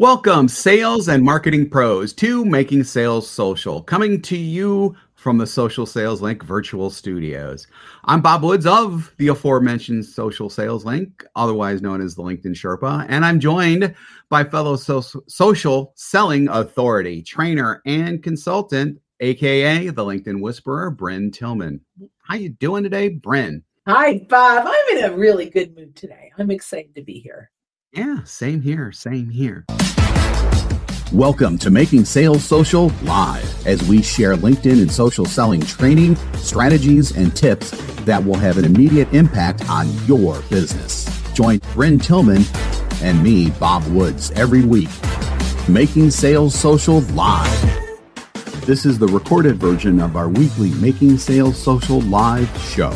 Welcome, sales and marketing pros, to Making Sales Social, coming to you from the Social Sales Link virtual studios. I'm Bob Woods of the aforementioned Social Sales Link, otherwise known as the LinkedIn Sherpa, and I'm joined by fellow so- social selling authority, trainer, and consultant, aka the LinkedIn Whisperer, Bryn Tillman. How you doing today, Bryn? Hi, Bob. I'm in a really good mood today. I'm excited to be here. Yeah, same here, same here. Welcome to Making Sales Social Live as we share LinkedIn and social selling training, strategies, and tips that will have an immediate impact on your business. Join Bryn Tillman and me, Bob Woods, every week. Making Sales Social Live. This is the recorded version of our weekly Making Sales Social Live show.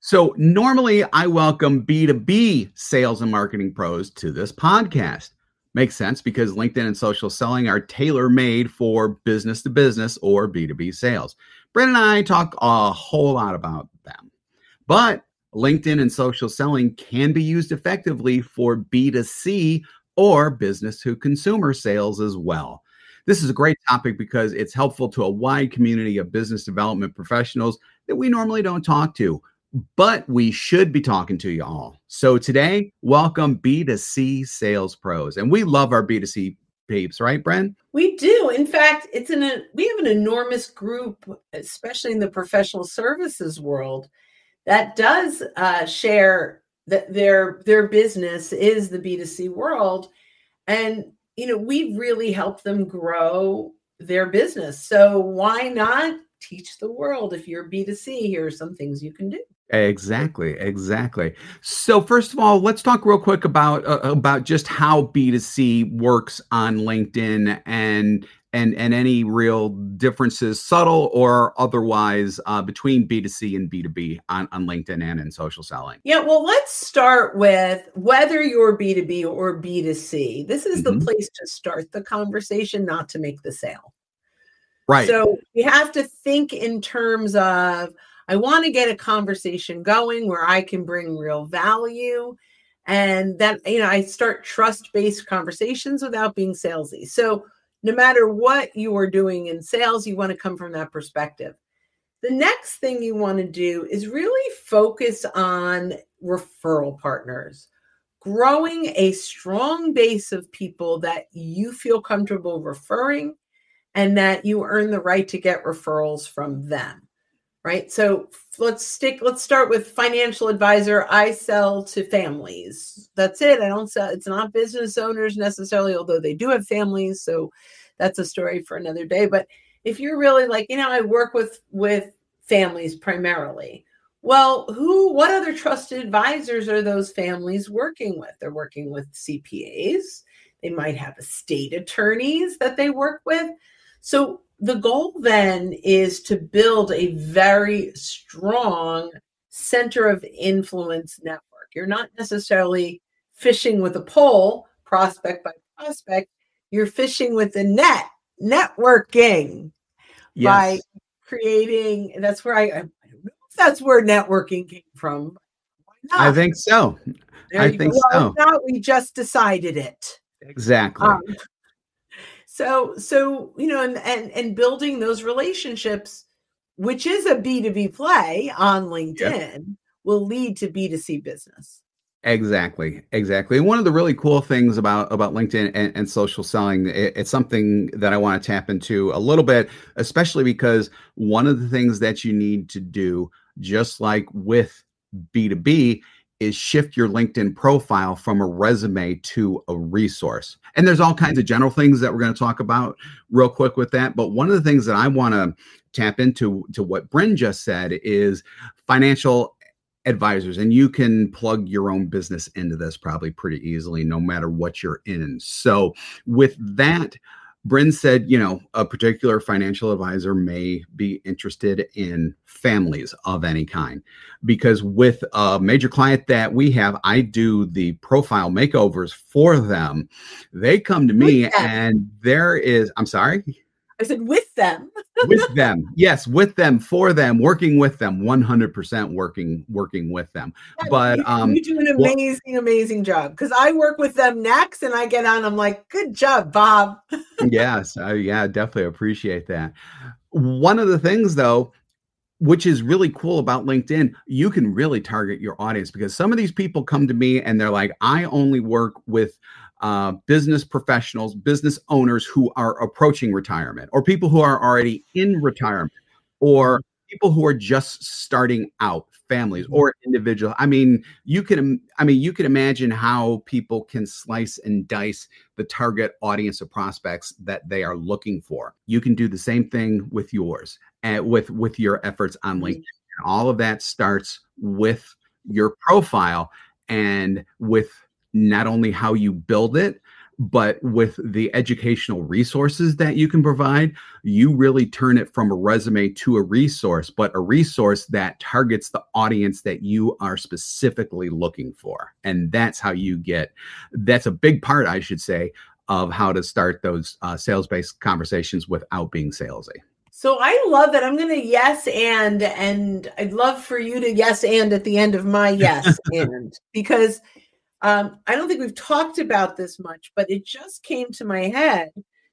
So, normally I welcome B2B sales and marketing pros to this podcast. Makes sense because LinkedIn and social selling are tailor made for business to business or B2B sales. Bryn and I talk a whole lot about them. But LinkedIn and social selling can be used effectively for B2C or business to consumer sales as well. This is a great topic because it's helpful to a wide community of business development professionals that we normally don't talk to but we should be talking to you all. So today, welcome B2C sales pros. And we love our B2C peeps, right, Bryn? We do. In fact, it's an a we have an enormous group, especially in the professional services world, that does uh, share that their their business is the B2C world. And you know, we really help them grow their business. So why not teach the world if you're B2C, here are some things you can do. Exactly, exactly. So first of all, let's talk real quick about uh, about just how B2C works on LinkedIn and and and any real differences, subtle or otherwise, uh, between B2C and B2B on, on LinkedIn and in social selling. Yeah, well, let's start with whether you're B2B or B2C. This is mm-hmm. the place to start the conversation, not to make the sale. Right. So you have to think in terms of I want to get a conversation going where I can bring real value and that you know I start trust-based conversations without being salesy. So no matter what you are doing in sales, you want to come from that perspective. The next thing you want to do is really focus on referral partners, growing a strong base of people that you feel comfortable referring and that you earn the right to get referrals from them right? So let's stick let's start with financial advisor. I sell to families. That's it. I don't sell it's not business owners necessarily although they do have families so that's a story for another day. But if you're really like you know i work with with families primarily. Well who what other trusted advisors are those families working with? They're working with cpas they might have estate attorneys that they work with. So the goal then is to build a very strong center of influence network. You're not necessarily fishing with a pole, prospect by prospect. You're fishing with a net, networking yes. by creating. That's where I, I don't know if that's where networking came from. I think so. There I think go. so. we just decided it. Exactly. Um, so, so you know, and and and building those relationships, which is a B two B play on LinkedIn, yep. will lead to B two C business. Exactly, exactly. And one of the really cool things about about LinkedIn and, and social selling, it, it's something that I want to tap into a little bit, especially because one of the things that you need to do, just like with B two B, is shift your LinkedIn profile from a resume to a resource. And there's all kinds of general things that we're going to talk about real quick with that. But one of the things that I want to tap into to what Bryn just said is financial advisors and you can plug your own business into this probably pretty easily no matter what you're in so with that Bryn said, you know, a particular financial advisor may be interested in families of any kind. Because with a major client that we have, I do the profile makeovers for them. They come to me and there is, I'm sorry. I said with them. with them. Yes, with them, for them, working with them, 100% working working with them. Yeah, but you, um you do an amazing well, amazing job cuz I work with them next and I get on I'm like, "Good job, Bob." yes, I, yeah, definitely appreciate that. One of the things though which is really cool about LinkedIn, you can really target your audience because some of these people come to me and they're like, I only work with uh, business professionals, business owners who are approaching retirement, or people who are already in retirement, or people who are just starting out, families mm-hmm. or individuals. I mean, you can I mean, you can imagine how people can slice and dice the target audience of prospects that they are looking for. You can do the same thing with yours and with with your efforts on mm-hmm. LinkedIn. All of that starts with your profile and with not only how you build it, but with the educational resources that you can provide, you really turn it from a resume to a resource, but a resource that targets the audience that you are specifically looking for. And that's how you get, that's a big part, I should say, of how to start those uh, sales based conversations without being salesy. So I love that. I'm going to yes and, and I'd love for you to yes and at the end of my yes and because um, I don't think we've talked about this much, but it just came to my head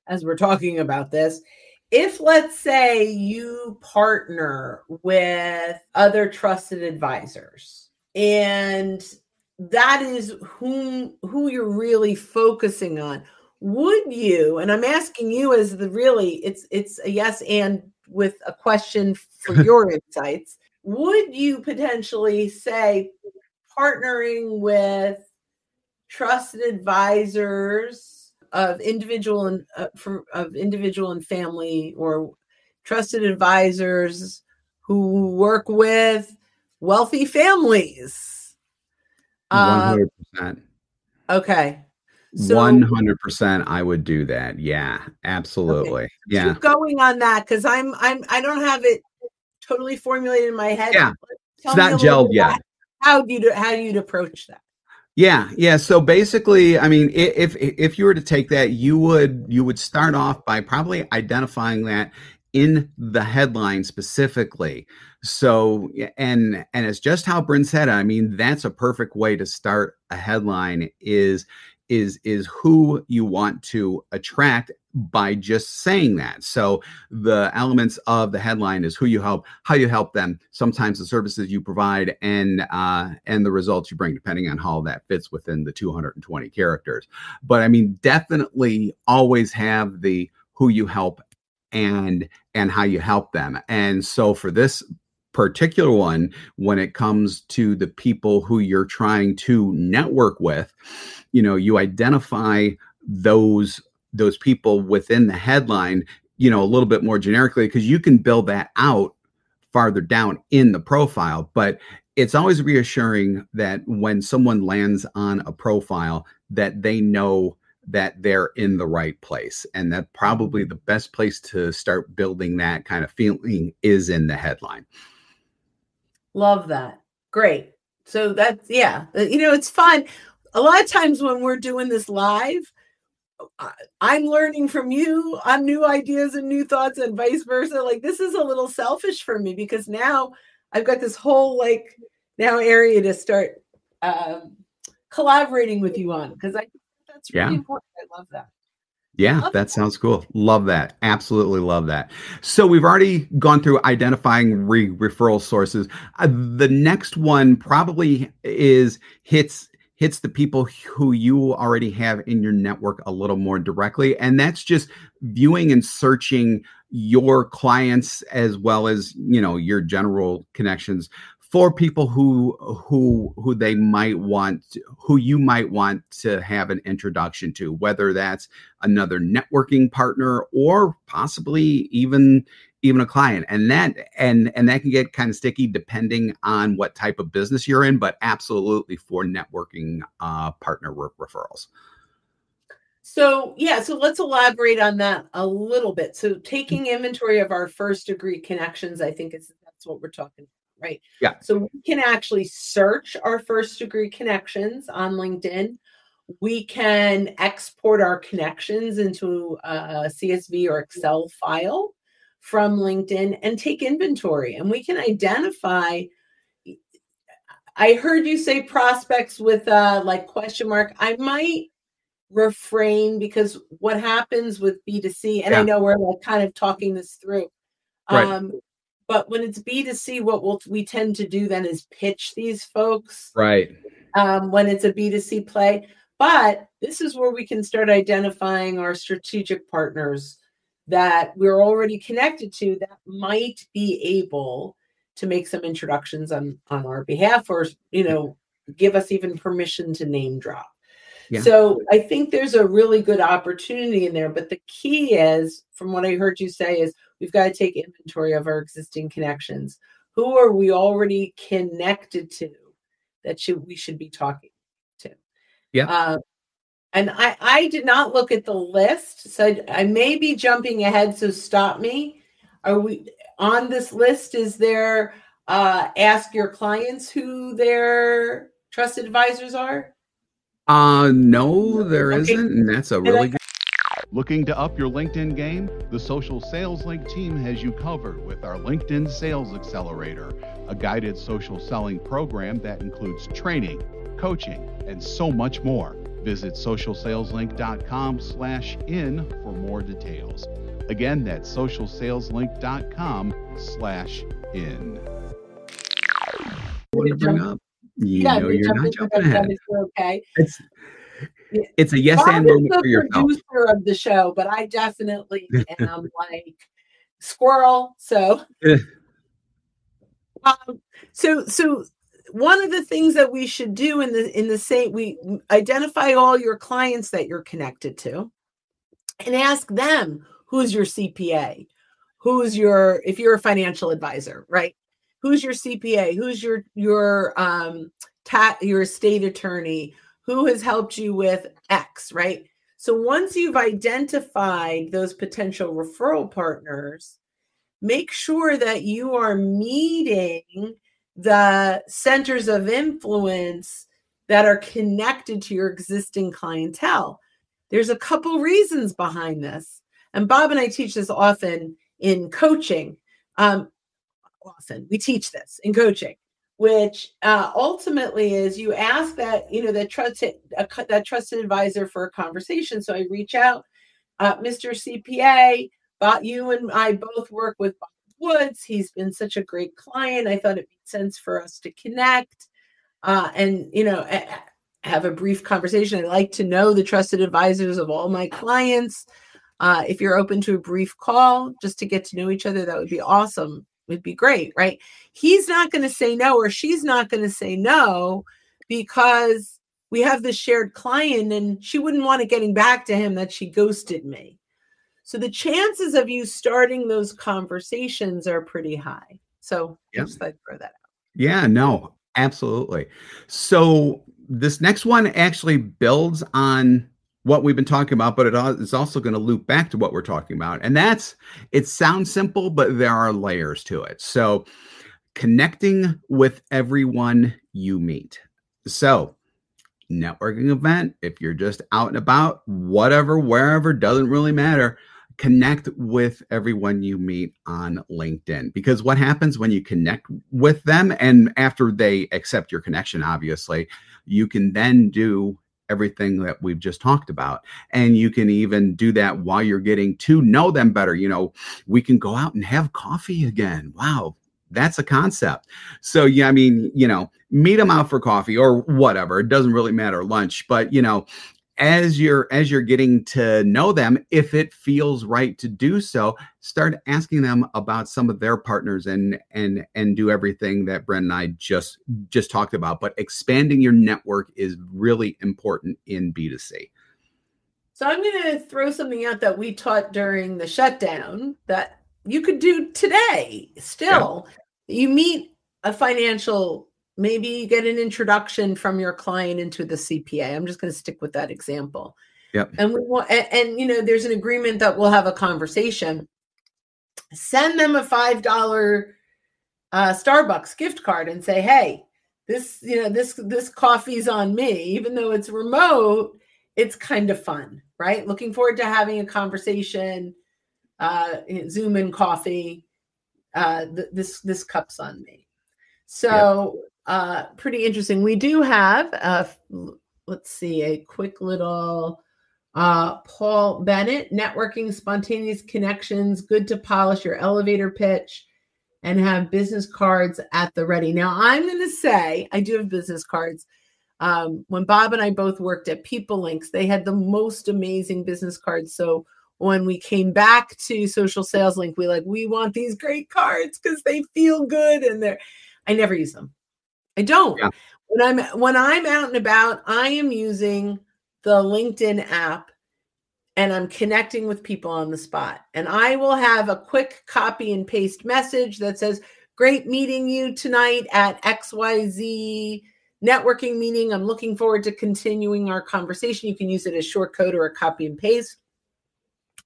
as we're talking about this. If, let's say, you partner with other trusted advisors and that is whom who you're really focusing on would you and i'm asking you as the really it's it's a yes and with a question for your insights would you potentially say partnering with trusted advisors of individual and uh, for, of individual and family or trusted advisors who work with wealthy families. One hundred percent. Okay. One hundred percent, I would do that. Yeah, absolutely. Okay. Yeah. Keep going on that because I'm I'm I don't have it totally formulated in my head. Yeah, it's not gelled yet. How do you how do you approach that? Yeah, yeah. So basically, I mean, if if you were to take that, you would you would start off by probably identifying that in the headline specifically. So and and it's just how Bryn said. I mean, that's a perfect way to start a headline is is is who you want to attract by just saying that. So the elements of the headline is who you help, how you help them, sometimes the services you provide, and uh, and the results you bring, depending on how that fits within the 220 characters. But I mean, definitely always have the who you help and and how you help them. And so for this particular one when it comes to the people who you're trying to network with you know you identify those those people within the headline you know a little bit more generically because you can build that out farther down in the profile but it's always reassuring that when someone lands on a profile that they know that they're in the right place and that probably the best place to start building that kind of feeling is in the headline Love that. Great. So that's yeah, uh, you know, it's fun. A lot of times when we're doing this live, I'm learning from you on new ideas and new thoughts and vice versa. Like this is a little selfish for me because now I've got this whole like now area to start um, collaborating with you on because I think that's really yeah. important. I love that. Yeah, that sounds cool. Love that. Absolutely love that. So we've already gone through identifying re- referral sources. Uh, the next one probably is hits hits the people who you already have in your network a little more directly and that's just viewing and searching your clients as well as you know your general connections for people who who who they might want to, who you might want to have an introduction to whether that's another networking partner or possibly even even a client. And that and and that can get kind of sticky depending on what type of business you're in but absolutely for networking uh, partner re- referrals. So yeah so let's elaborate on that a little bit. So taking inventory of our first degree connections i think is that's what we're talking about right? Yeah. So we can actually search our first degree connections on LinkedIn. we can export our connections into a CSV or Excel file from LinkedIn and take inventory. And we can identify. I heard you say prospects with uh like question mark. I might refrain because what happens with B2C, and yeah. I know we're like kind of talking this through. Right. Um, but when it's B2C, what we'll, we tend to do then is pitch these folks. Right. Um, when it's a B2C play. But this is where we can start identifying our strategic partners that we're already connected to that might be able to make some introductions on on our behalf or you know give us even permission to name drop yeah. so i think there's a really good opportunity in there but the key is from what i heard you say is we've got to take inventory of our existing connections who are we already connected to that should we should be talking to yeah uh, and I, I did not look at the list, so I, I may be jumping ahead. So stop me. Are we on this list? Is there uh, ask your clients who their trusted advisors are? Uh no, there okay. not and that's a really good. Looking to up your LinkedIn game? The Social Sales Link team has you covered with our LinkedIn Sales Accelerator, a guided social selling program that includes training, coaching, and so much more. Visit socialsaleslink.com slash in for more details. Again, that's socialsaleslink.com slash in. Want to bring up? You yeah, know you're not jumping ahead. Okay. It's, it's a yes Bob and moment for yourself. producer of the show, but I definitely am like squirrel. So, um, so, so one of the things that we should do in the in the same we identify all your clients that you're connected to and ask them who's your CPA who's your if you're a financial advisor right who's your CPA who's your your um ta- your estate attorney who has helped you with x right so once you've identified those potential referral partners make sure that you are meeting the centers of influence that are connected to your existing clientele. There's a couple reasons behind this. And Bob and I teach this often in coaching. Um, often we teach this in coaching, which uh, ultimately is you ask that you know that trusted that trusted advisor for a conversation. So I reach out, uh, Mr. CPA, but you and I both work with Bob Woods. He's been such a great client. I thought it made sense for us to connect uh, and, you know, have a brief conversation. I like to know the trusted advisors of all my clients. Uh, if you're open to a brief call just to get to know each other, that would be awesome. Would be great, right? He's not going to say no, or she's not going to say no because we have this shared client and she wouldn't want it getting back to him that she ghosted me. So the chances of you starting those conversations are pretty high. So yeah. just like throw that out. Yeah, no, absolutely. So this next one actually builds on what we've been talking about, but it is also going to loop back to what we're talking about. And that's it sounds simple, but there are layers to it. So connecting with everyone you meet. So networking event, if you're just out and about, whatever, wherever, doesn't really matter connect with everyone you meet on LinkedIn because what happens when you connect with them and after they accept your connection obviously you can then do everything that we've just talked about and you can even do that while you're getting to know them better you know we can go out and have coffee again wow that's a concept. So yeah, I mean, you know, meet them out for coffee or whatever. It doesn't really matter lunch, but you know, as you're as you're getting to know them if it feels right to do so start asking them about some of their partners and and and do everything that Bryn and i just just talked about. But expanding your network is really important in b2c so i'm going to throw something out that we taught during the shutdown that you could do today still. Yeah. you meet a financial maybe you get an introduction from your client into the CPA. I'm just going to stick with that example. Yep. And we want, and, and, you know, there's an agreement that we'll have a conversation. Send them a five dollar uh, Starbucks gift card and say, "Hey, this, you know, this this coffee's on me, even though it's remote. it's kind of fun, right? Looking forward to having a conversation, uh, Zoom and coffee. Uh, th- this this cup's on me. So uh, pretty interesting. We do have uh, let's see a quick little uh, Paul Bennett networking, spontaneous connections, good to polish your elevator pitch and have business cards at the ready. Now, I'm going to say I do have business cards. Um, when Bob and I both worked at PeopleLinx, they had the most amazing business cards. So when we came back to Social Sales Link, we like we want these great cards because they feel good and they're. I never use them. I don't. Yeah. When I'm when I'm out and about, I am using the LinkedIn app and I'm connecting with people on the spot. And I will have a quick copy and paste message that says, Great meeting you tonight at XYZ networking meeting. I'm looking forward to continuing our conversation. You can use it as short code or a copy and paste.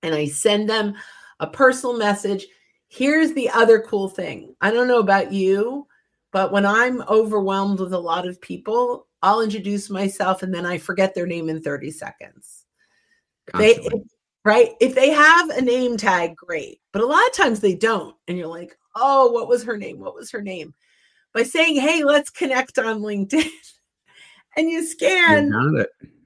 And I send them a personal message. Here's the other cool thing I don't know about you, but when I'm overwhelmed with a lot of people, I'll introduce myself and then I forget their name in 30 seconds. They right? If they have a name tag, great. But a lot of times they don't. And you're like, oh, what was her name? What was her name? By saying, hey, let's connect on LinkedIn. and you scan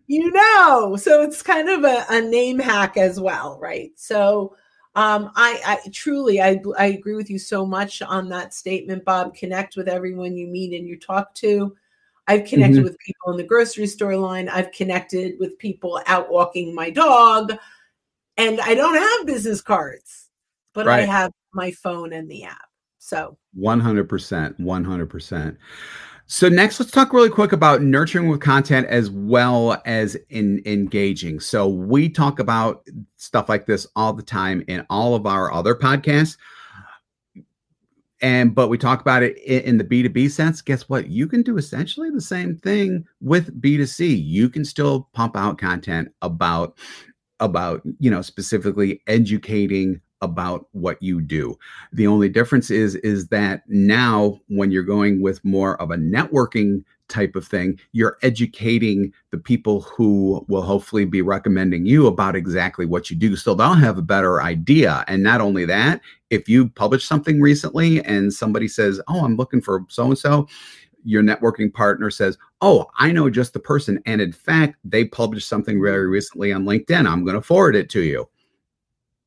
you know. So it's kind of a, a name hack as well, right? So um, I, I truly I, I agree with you so much on that statement, Bob. Connect with everyone you meet and you talk to. I've connected mm-hmm. with people in the grocery store line. I've connected with people out walking my dog. And I don't have business cards, but right. I have my phone and the app. So 100%. 100%. So next, let's talk really quick about nurturing with content as well as in engaging. So we talk about stuff like this all the time in all of our other podcasts. And but we talk about it in, the b2b sense. Guess what? You can do essentially the same thing with b2c you can still pump out content about about you know specifically educating about what you do the only difference is is that now when you're going with more of a networking type of thing, you're educating the people who will hopefully be recommending you about exactly what you do. So they'll have a better idea. And not only that, if you publish something recently and somebody says, Oh, I'm looking for so and so, your networking partner says, Oh, I know just the person. And in fact, they published something very recently on LinkedIn. I'm going to forward it to you.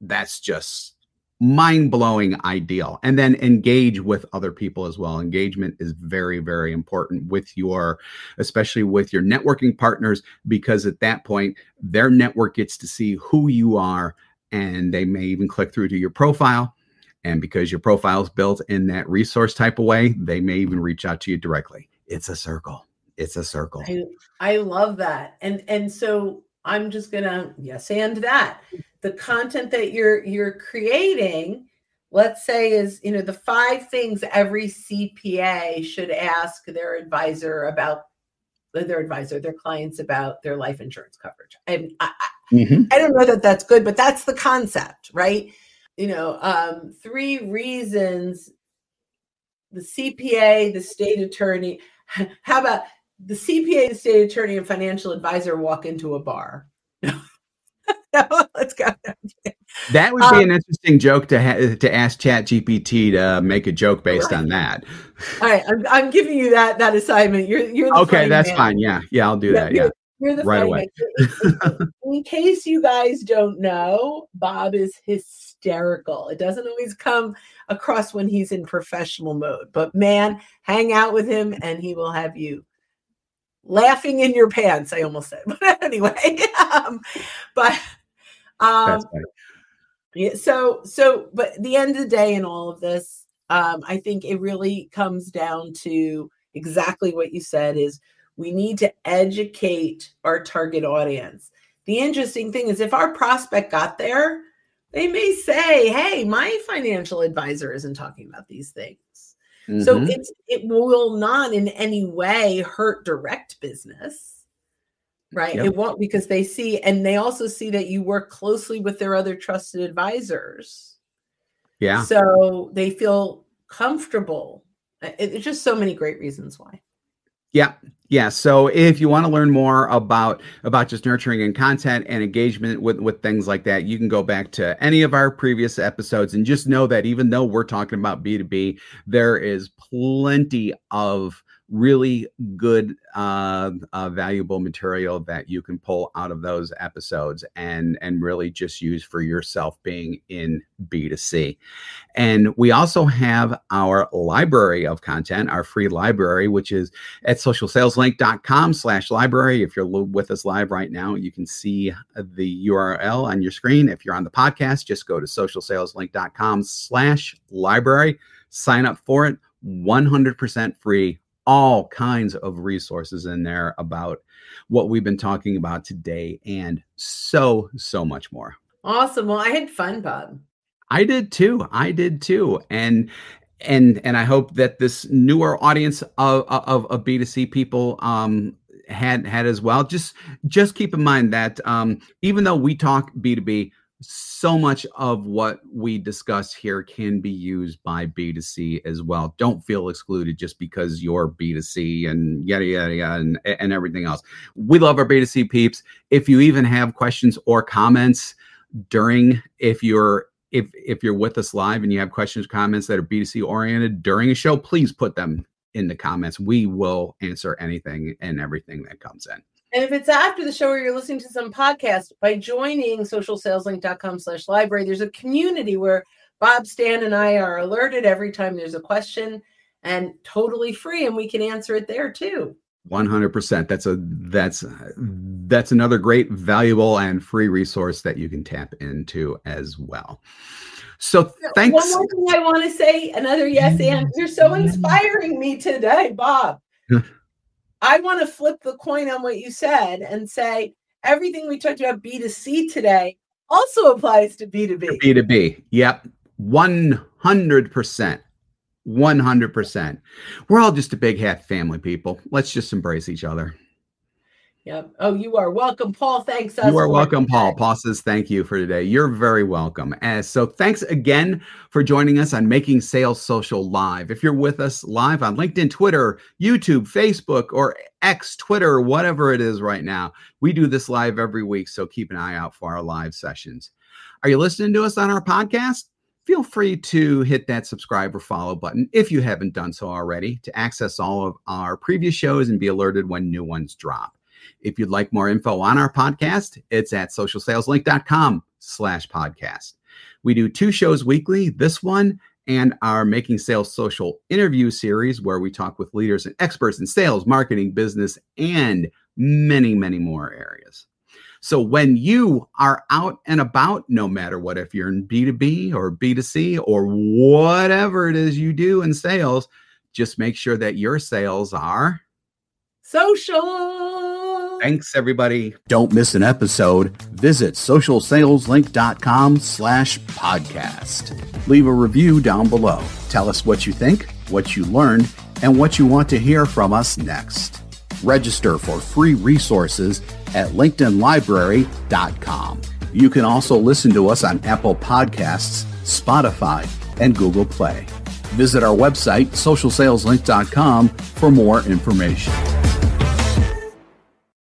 That's just mind blowing ideal. And then engage with other people as well. Engagement is very, very important with your, especially with your networking partners, because at that point, their network gets to see who you are and they may even click through to your profile. And because your profile is built in that resource type of way, they may even reach out to you directly. It's a circle. It's a circle. I, I love that. And and so I'm just gonna yes and that the content that you're you're creating let's say is you know the five things every cpa should ask their advisor about their advisor their clients about their life insurance coverage. And I, mm-hmm. I don't know that that's good but that's the concept right? You know um, three reasons the cpa the state attorney how about the cpa the state attorney and financial advisor walk into a bar let's go. That would be um, an interesting joke to ha- to ask ChatGPT to make a joke based right. on that. All right, I'm, I'm giving you that that assignment. You're you're okay. That's man. fine. Yeah, yeah, I'll do yeah, that. Yeah, you're the right away. in case you guys don't know, Bob is hysterical. It doesn't always come across when he's in professional mode, but man, hang out with him and he will have you laughing in your pants. I almost said, but anyway, um, but um, yeah, so so, but the end of the day, in all of this, um, I think it really comes down to exactly what you said: is we need to educate our target audience. The interesting thing is, if our prospect got there, they may say, "Hey, my financial advisor isn't talking about these things." Mm-hmm. So it's it will not in any way hurt direct business. Right. Yep. It won't because they see and they also see that you work closely with their other trusted advisors. Yeah. So they feel comfortable. Uh, it's just so many great reasons why. Yeah, yeah. So if you want to learn more about about just nurturing and content and engagement with with things like that, you can go back to any of our previous episodes and just know that even though we're talking about B2B, there is plenty of really good uh, uh, valuable material that you can pull out of those episodes and and really just use for yourself being in b2c and we also have our library of content our free library which is at socialsaleslink.com slash library. If you're with us live right now you can see the url on your screen. If you're on the podcast just go to socialsaleslink.com slash library. Sign up for it. 100% free all kinds of resources in there about what we've been talking about today and so, so much more. Awesome. Well, I had fun, Bob. I did too. I did too. And and and I hope that this newer audience of of, of B2C people um had had as well. Just just keep in mind that um even though we talk B2B, so much of what we discuss here can be used by B2C as well. Don't feel excluded just because you're B2C and yada, yada, yada, and, and everything else. We love our B2C peeps. If you even have questions or comments during, if you're if if you're with us live and you have questions comments that are b2c oriented during a show please put them in the comments we will answer anything and everything that comes in and if it's after the show or you're listening to some podcast, by joining socialsaleslink.com slash library, there's a community where Bob, Stan, and I are alerted every time there's a question and totally free, and we can answer it there too. 100% that's a that's that's another great valuable and free resource that you can tap into as well. So thanks. one more thing i want to say another yes and. You're so inspiring me today bob I want to flip the coin on what you said and say everything we talked about B2C today also applies to B2B. B2B. Yep. 100%. 100%. We're all just a big hat family, people. Let's just embrace each other. Yep. Oh, you are welcome, Paul. Thanks. You are welcome, Paul. Paul says thank you for today. You're very welcome. And so thanks again for joining us on Making Sales Social Live. If you're with us live on LinkedIn, Twitter, YouTube, Facebook, or X, Twitter, whatever it is right now, we do this live every week. So keep an eye out for our live sessions. Are you listening to us on our podcast? Feel free to hit that subscribe or follow button if you haven't done so already to access all of our previous shows and be alerted when new ones drop. If you'd like more info on our podcast, it's at socialsaleslink.com slash podcast. We do two shows weekly, this one and our Making Sales Social interview series, where we talk with leaders and experts in sales, marketing, business, and many, many more areas. So when you are out and about, no matter what, if you're in B2B or B2C or whatever it is you do in sales, just make sure that your sales are social. Thanks, everybody. Don't miss an episode. Visit socialsaleslink.com slash podcast. Leave a review down below. Tell us what you think, what you learned, and what you want to hear from us next. Register for free resources at linkedinlibrary.com. You can also listen to us on Apple Podcasts, Spotify, and Google Play. Visit our website, socialsaleslink.com, for more information.